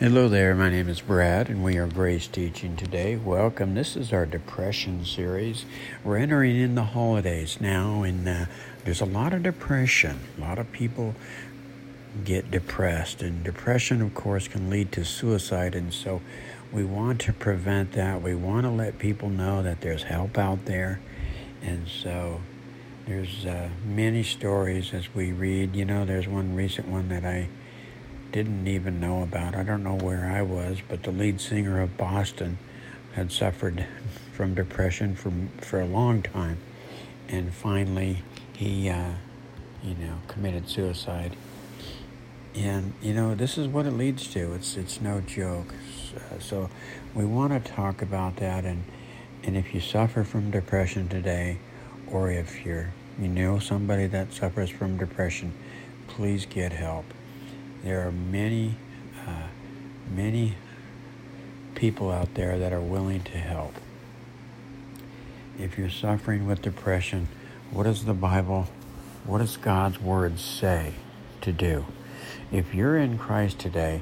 Hello there, my name is Brad, and we are Grace Teaching today. Welcome. This is our depression series. We're entering in the holidays now, and uh, there's a lot of depression. A lot of people get depressed, and depression, of course, can lead to suicide, and so we want to prevent that. We want to let people know that there's help out there, and so there's uh, many stories as we read. You know, there's one recent one that I didn't even know about. I don't know where I was, but the lead singer of Boston had suffered from depression for for a long time, and finally he, uh, you know, committed suicide. And you know, this is what it leads to. It's it's no joke. Uh, so we want to talk about that, and and if you suffer from depression today, or if you're you know somebody that suffers from depression, please get help there are many, uh, many people out there that are willing to help. If you're suffering with depression, what does the Bible, what does God's Word say to do? If you're in Christ today,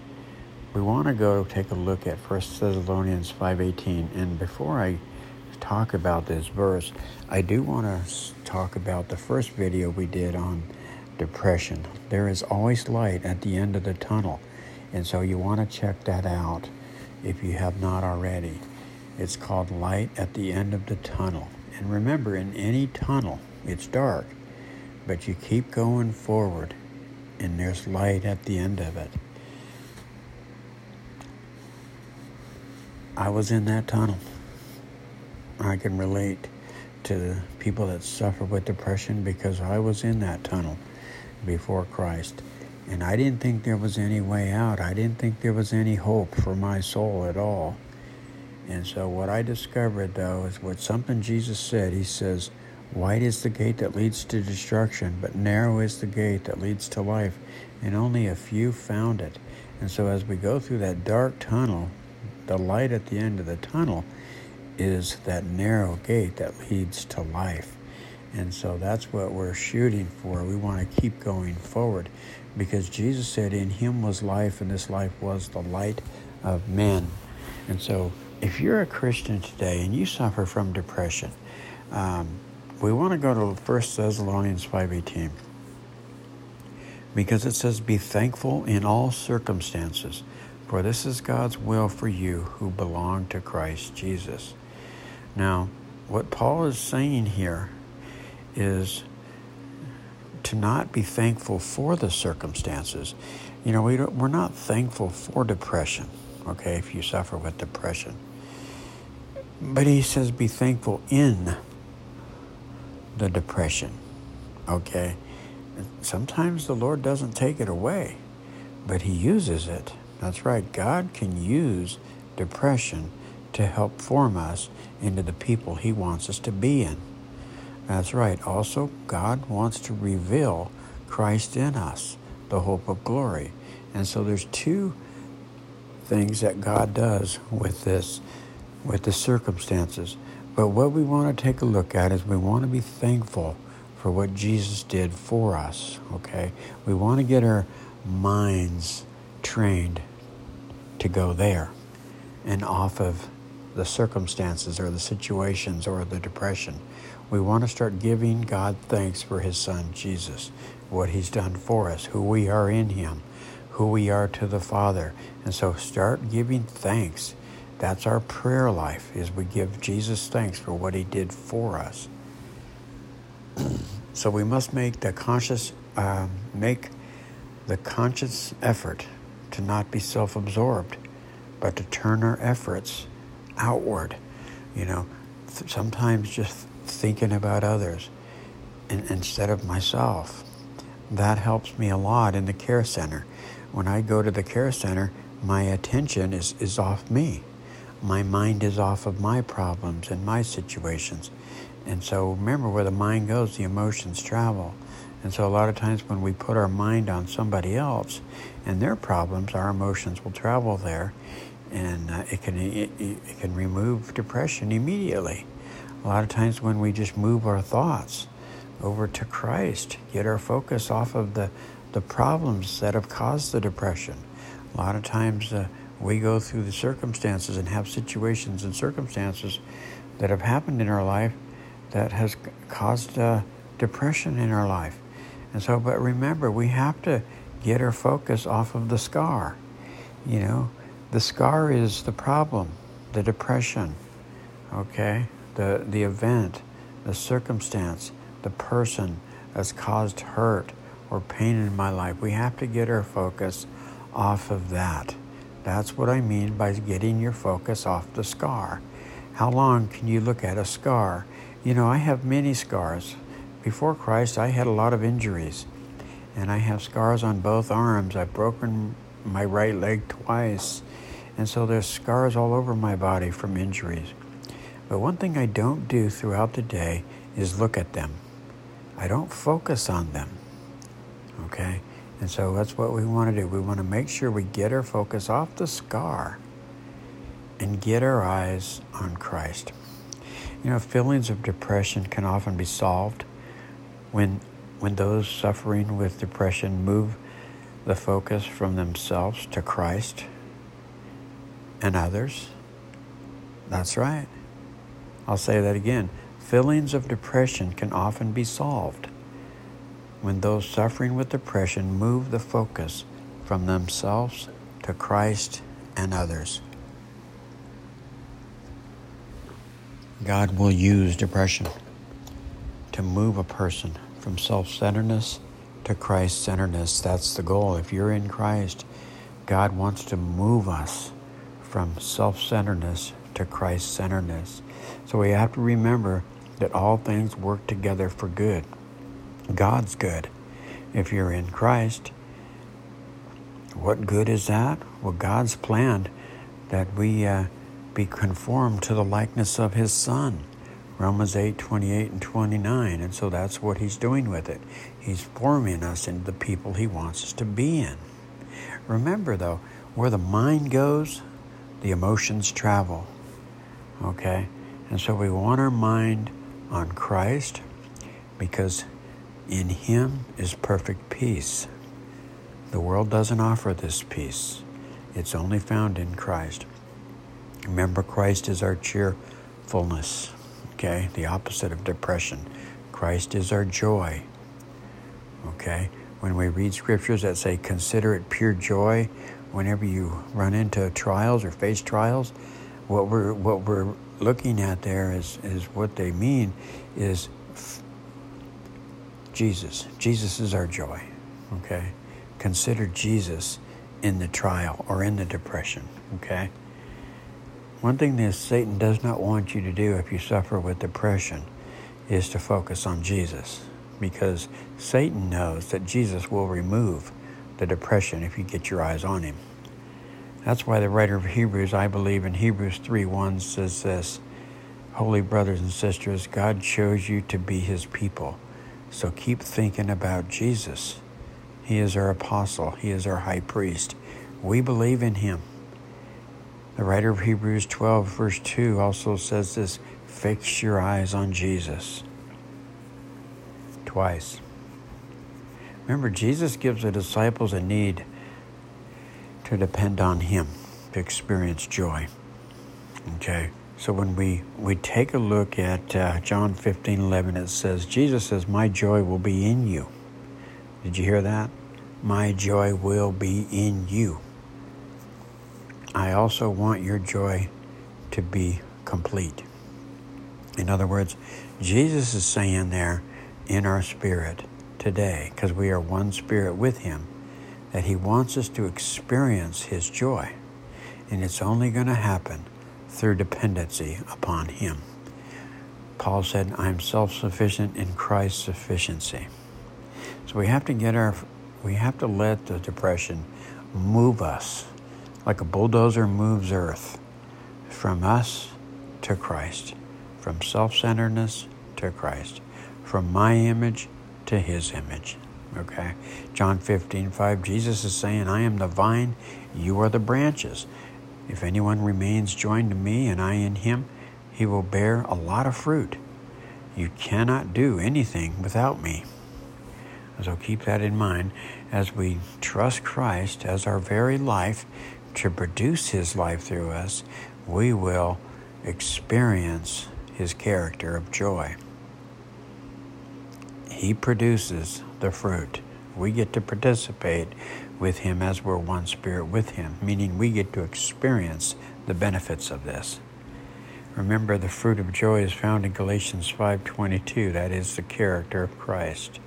we want to go take a look at 1 Thessalonians 5.18. And before I talk about this verse, I do want to talk about the first video we did on depression. There is always light at the end of the tunnel, and so you want to check that out if you have not already. It's called Light at the End of the Tunnel. And remember, in any tunnel, it's dark, but you keep going forward, and there's light at the end of it. I was in that tunnel. I can relate to people that suffer with depression because I was in that tunnel before Christ. And I didn't think there was any way out. I didn't think there was any hope for my soul at all. And so what I discovered though is what something Jesus said. He says, Wide is the gate that leads to destruction, but narrow is the gate that leads to life, and only a few found it. And so as we go through that dark tunnel, the light at the end of the tunnel is that narrow gate that leads to life. And so that's what we're shooting for. We want to keep going forward because Jesus said, In him was life, and this life was the light of men. And so if you're a Christian today and you suffer from depression, um, we want to go to 1 Thessalonians 5.18 because it says, Be thankful in all circumstances, for this is God's will for you who belong to Christ Jesus. Now, what Paul is saying here is to not be thankful for the circumstances. You know, we we're not thankful for depression, okay, if you suffer with depression. But he says be thankful in the depression, okay? Sometimes the Lord doesn't take it away, but he uses it. That's right. God can use depression to help form us into the people he wants us to be in. That's right. Also, God wants to reveal Christ in us, the hope of glory. And so there's two things that God does with this, with the circumstances. But what we want to take a look at is we want to be thankful for what Jesus did for us, okay? We want to get our minds trained to go there and off of the circumstances or the situations or the depression. We want to start giving God thanks for His Son, Jesus, what He's done for us, who we are in Him, who we are to the Father. And so start giving thanks. That's our prayer life, is we give Jesus thanks for what He did for us. so we must make the conscious, uh, make the conscious effort to not be self-absorbed, but to turn our efforts outward. You know, sometimes just thinking about others in, instead of myself. That helps me a lot in the care center. When I go to the care center, my attention is, is off me. My mind is off of my problems and my situations. And so remember, where the mind goes, the emotions travel. And so a lot of times when we put our mind on somebody else and their problems, our emotions will travel there and uh, it can it, it can remove depression immediately. A lot of times when we just move our thoughts over to Christ, get our focus off of the the problems that have caused the depression. A lot of times uh, we go through the circumstances and have situations and circumstances that have happened in our life that has caused uh, depression in our life. And so, but remember, we have to get our focus off of the scar. You know, the scar is the problem, the depression, okay? The, the event, the circumstance, the person that's caused hurt or pain in my life. We have to get our focus off of that. That's what I mean by getting your focus off the scar. How long can you look at a scar? You know, I have many scars. Before Christ, I had a lot of injuries, and I have scars on both arms. I've broken my right leg twice, and so there's scars all over my body from injuries. But one thing I don't do throughout the day is look at them. I don't focus on them. Okay? And so that's what we want to do. We want to make sure we get our focus off the scar and get our eyes on Christ. You know, feelings of depression can often be solved when when those suffering with depression move the focus from themselves to Christ and others. That's right. I'll say that again. Feelings of depression can often be solved when those suffering with depression move the focus from themselves to Christ and others. God will use depression to move a person from self centeredness to Christ centeredness. That's the goal. If you're in Christ, God wants to move us from self centeredness to Christ centeredness. So we have to remember that all things work together for good. God's good. If you're in Christ, what good is that? Well, God's planned that we uh, be conformed to the likeness of His Son. Romans 8, 28 and 29. And so that's what He's doing with it. He's forming us into the people He wants us to be in. Remember, though, where the mind goes, the emotions travel. Okay? And so we want our mind on Christ because in Him is perfect peace. The world doesn't offer this peace, it's only found in Christ. Remember, Christ is our cheerfulness, okay? The opposite of depression. Christ is our joy, okay? When we read scriptures that say, consider it pure joy whenever you run into trials or face trials, what we're, what we're looking at there is, is what they mean is Jesus. Jesus is our joy. Okay? Consider Jesus in the trial or in the depression. Okay? One thing that Satan does not want you to do if you suffer with depression is to focus on Jesus because Satan knows that Jesus will remove the depression if you get your eyes on him. That's why the writer of Hebrews, I believe in Hebrews 3 1 says this Holy brothers and sisters, God chose you to be his people so keep thinking about Jesus. He is our apostle, He is our high priest. We believe in Him. The writer of Hebrews 12, verse 2, also says this fix your eyes on Jesus. Twice. Remember, Jesus gives the disciples a need to depend on Him to experience joy. Okay? So when we, we take a look at uh, John 15 11, it says, Jesus says, My joy will be in you. Did you hear that? My joy will be in you. I also want your joy to be complete. In other words, Jesus is saying there in our spirit today, because we are one spirit with Him, that He wants us to experience His joy. And it's only going to happen through dependency upon Him. Paul said, I am self sufficient in Christ's sufficiency. So we have to get our, we have to let the depression move us like a bulldozer moves earth from us to Christ, from self centeredness to Christ, from my image to His image. Okay? John 15, 5, Jesus is saying, I am the vine, you are the branches. If anyone remains joined to me and I in him, he will bear a lot of fruit. You cannot do anything without me. So keep that in mind as we trust Christ as our very life, to produce His life through us, we will experience His character of joy. He produces the fruit. We get to participate with Him as we're one spirit with Him, meaning we get to experience the benefits of this. Remember the fruit of joy is found in Galatians 5:22. That is the character of Christ.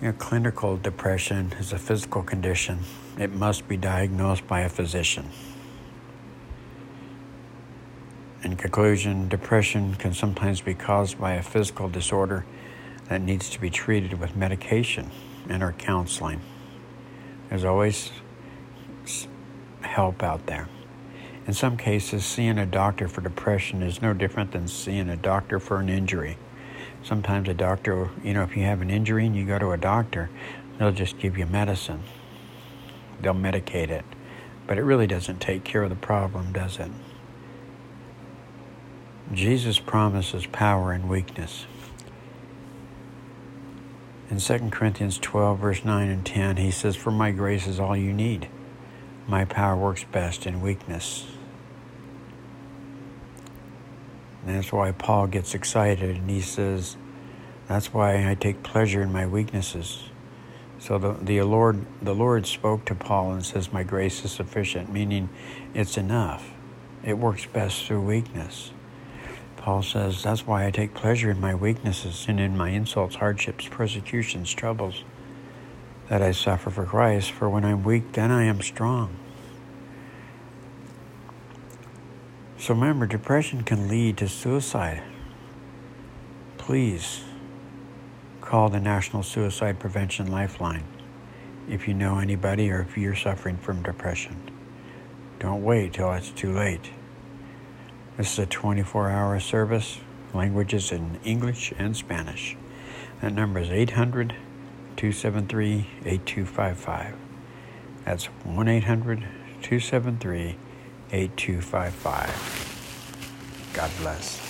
You know, clinical depression is a physical condition. It must be diagnosed by a physician. In conclusion, depression can sometimes be caused by a physical disorder that needs to be treated with medication and or counseling. There's always help out there. In some cases, seeing a doctor for depression is no different than seeing a doctor for an injury. Sometimes a doctor, you know, if you have an injury and you go to a doctor, they'll just give you medicine. They'll medicate it. But it really doesn't take care of the problem, does it? Jesus promises power in weakness. In 2 Corinthians 12, verse 9 and 10, he says, For my grace is all you need. My power works best in weakness. And that's why Paul gets excited and he says, That's why I take pleasure in my weaknesses. So the, the Lord the Lord spoke to Paul and says, My grace is sufficient, meaning it's enough. It works best through weakness. Paul says, That's why I take pleasure in my weaknesses and in my insults, hardships, persecutions, troubles that I suffer for Christ, for when I'm weak, then I am strong. So remember, depression can lead to suicide. Please call the National Suicide Prevention Lifeline if you know anybody or if you're suffering from depression. Don't wait till it's too late. This is a 24 hour service, languages in English and Spanish. That number is 800 273 8255. That's 1 800 273 8255. God bless.